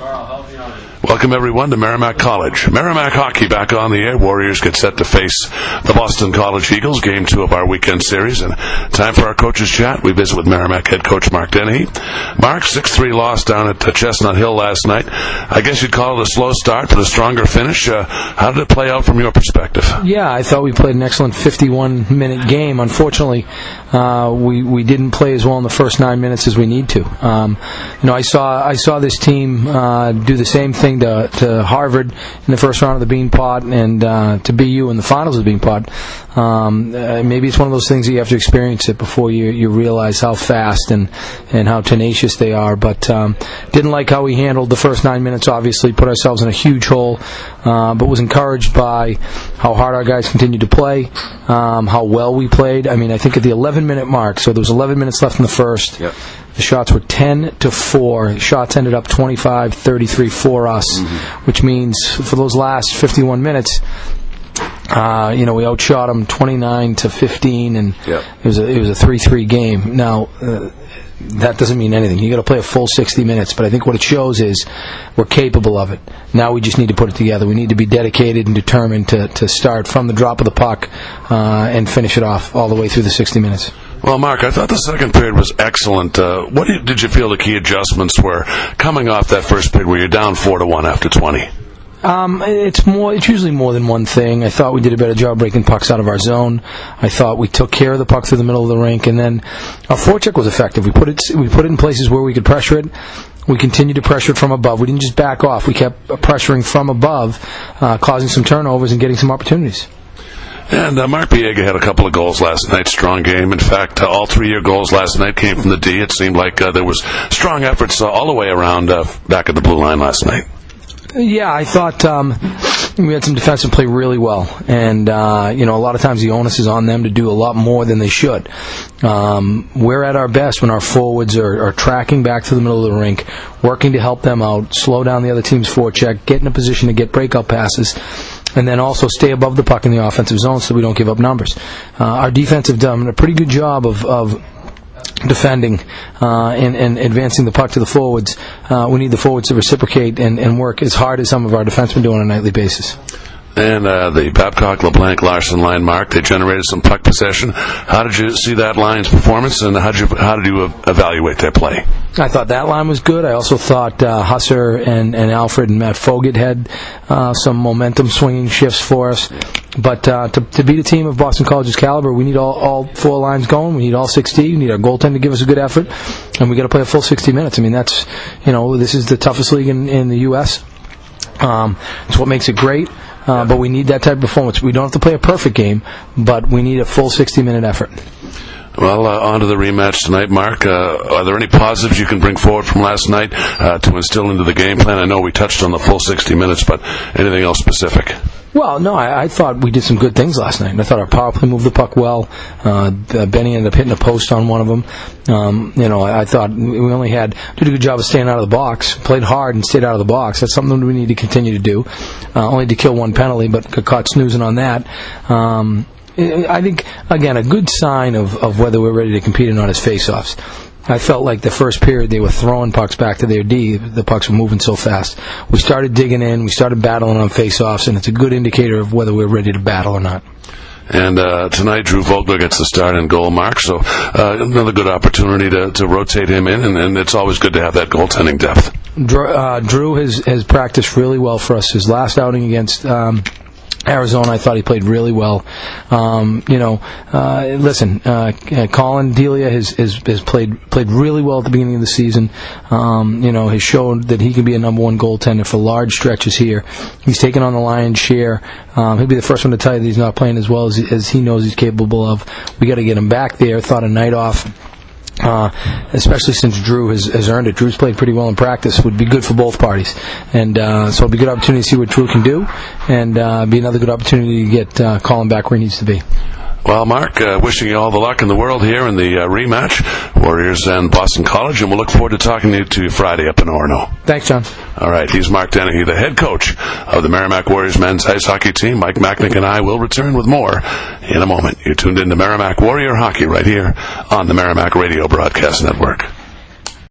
Welcome everyone to Merrimack College. Merrimack hockey back on the air. Warriors get set to face the Boston College Eagles. Game two of our weekend series, and time for our coaches chat. We visit with Merrimack head coach Mark Dennehy. Mark, six three loss down at Chestnut Hill last night. I guess you'd call it a slow start, but a stronger finish. Uh, how did it play out from your perspective? Yeah, I thought we played an excellent 51 minute game. Unfortunately, uh, we we didn't play as well in the first nine minutes as we need to. Um, you know, I saw I saw this team uh, do the same thing to, to Harvard in the first round of the Beanpot and uh, to BU in the finals of the Beanpot. Um, uh, maybe it's one of those things that you have to experience it before you, you realize how fast and, and how tenacious they are. But um, didn't like how we handled the first nine minutes. Obviously, put ourselves in a huge hole. Uh, but was encouraged by how hard our guys continued to play, um, how well we played. I mean, I think at the 11 minute mark, so there was 11 minutes left in the first. Yep. The shots were 10 to 4. Shots ended up 25 33 for us, Mm-hmm. which means for those last 51 minutes, uh, you know, we outshot them 29 to 15, and Yep. it was a it was a 3-3 game. Now. Uh, that doesn't mean anything. You got to play a full 60 minutes, but I think what it shows is we're capable of it. Now we just need to put it together. We need to be dedicated and determined to, to start from the drop of the puck uh, and finish it off all the way through the 60 minutes. Well, Mark, I thought the second period was excellent. Uh, what did you feel the key adjustments were coming off that first period where you're down four to one after 20? Um, it's more. It's usually more than one thing. I thought we did a better job breaking pucks out of our zone. I thought we took care of the puck through the middle of the rink, and then our forecheck was effective. We put it. We put it in places where we could pressure it. We continued to pressure it from above. We didn't just back off. We kept pressuring from above, uh, causing some turnovers and getting some opportunities. And uh, Mark Biega had a couple of goals last night. Strong game. In fact, uh, all three of your goals last night came from the D. It seemed like uh, there was strong efforts uh, all the way around uh, back at the blue line last night. Yeah, I thought um, we had some defensive play really well, and uh, you know a lot of times the onus is on them to do a lot more than they should. Um, we're at our best when our forwards are, are tracking back to the middle of the rink, working to help them out, slow down the other team's forecheck, get in a position to get breakout passes. And then also stay above the puck in the offensive zone so we don't give up numbers. Uh, our defense have done a pretty good job of, of defending uh, and, and advancing the puck to the forwards. Uh, we need the forwards to reciprocate and, and work as hard as some of our defensemen do on a nightly basis. And uh, the Babcock, LeBlanc, Larson line, Mark, they generated some puck possession. How did you see that line's performance, and how did you how did you evaluate their play? I thought that line was good. I also thought uh, Husser and, and Alfred and Matt Fogut had uh, some momentum swinging shifts for us. But uh, to, to beat a team of Boston College's caliber, we need all, all four lines going. We need all 60. We need our goaltender to give us a good effort, and we got to play a full 60 minutes. I mean, that's you know this is the toughest league in, in the U.S. Um, it's what makes it great. Uh, but we need that type of performance. We don't have to play a perfect game, but we need a full 60 minute effort. Well, uh, on to the rematch tonight, Mark. Uh, are there any positives you can bring forward from last night uh, to instill into the game plan? I know we touched on the full 60 minutes, but anything else specific? Well, no, I, I thought we did some good things last night. I thought our power play moved the puck well. Uh, Benny ended up hitting a post on one of them. Um, you know, I, I thought we only had did a good job of staying out of the box, played hard and stayed out of the box. That's something we need to continue to do. Uh, only to kill one penalty, but got caught snoozing on that. Um, I think again a good sign of, of whether we're ready to compete or not is face-offs. I felt like the first period they were throwing pucks back to their D. The pucks were moving so fast. We started digging in. We started battling on face-offs, and it's a good indicator of whether we're ready to battle or not. And uh, tonight, Drew Vogler gets the start and goal mark, so uh, another good opportunity to, to rotate him in, and, and it's always good to have that goaltending depth. Drew, uh, Drew has, has practiced really well for us. His last outing against um, Arizona, I thought he played really well. Um, you know, uh, listen, uh, Colin Delia has, has has played played really well at the beginning of the season. Um, you know, has shown that he can be a number one goaltender for large stretches here. He's taken on the lion's share. Um, he'll be the first one to tell you that he's not playing as well as, as he knows he's capable of. We got to get him back there. Thought a night off uh, especially since Drew has, has earned it. Drew's played pretty well in practice. Would be good for both parties, and uh, so it'll be a good opportunity to see what Drew can do, and uh, be another good opportunity to get uh, Colin back where he needs to be. Well, Mark, uh, wishing you all the luck in the world here in the uh, rematch, Warriors and Boston College, and we'll look forward to talking to you, to you Friday up in Orono. Thanks, John. All right, he's Mark Dennehy, the head coach of the Merrimack Warriors men's ice hockey team. Mike Macknick and I will return with more in a moment. You're tuned in to Merrimack Warrior Hockey right here on the Merrimack Radio Broadcast Network.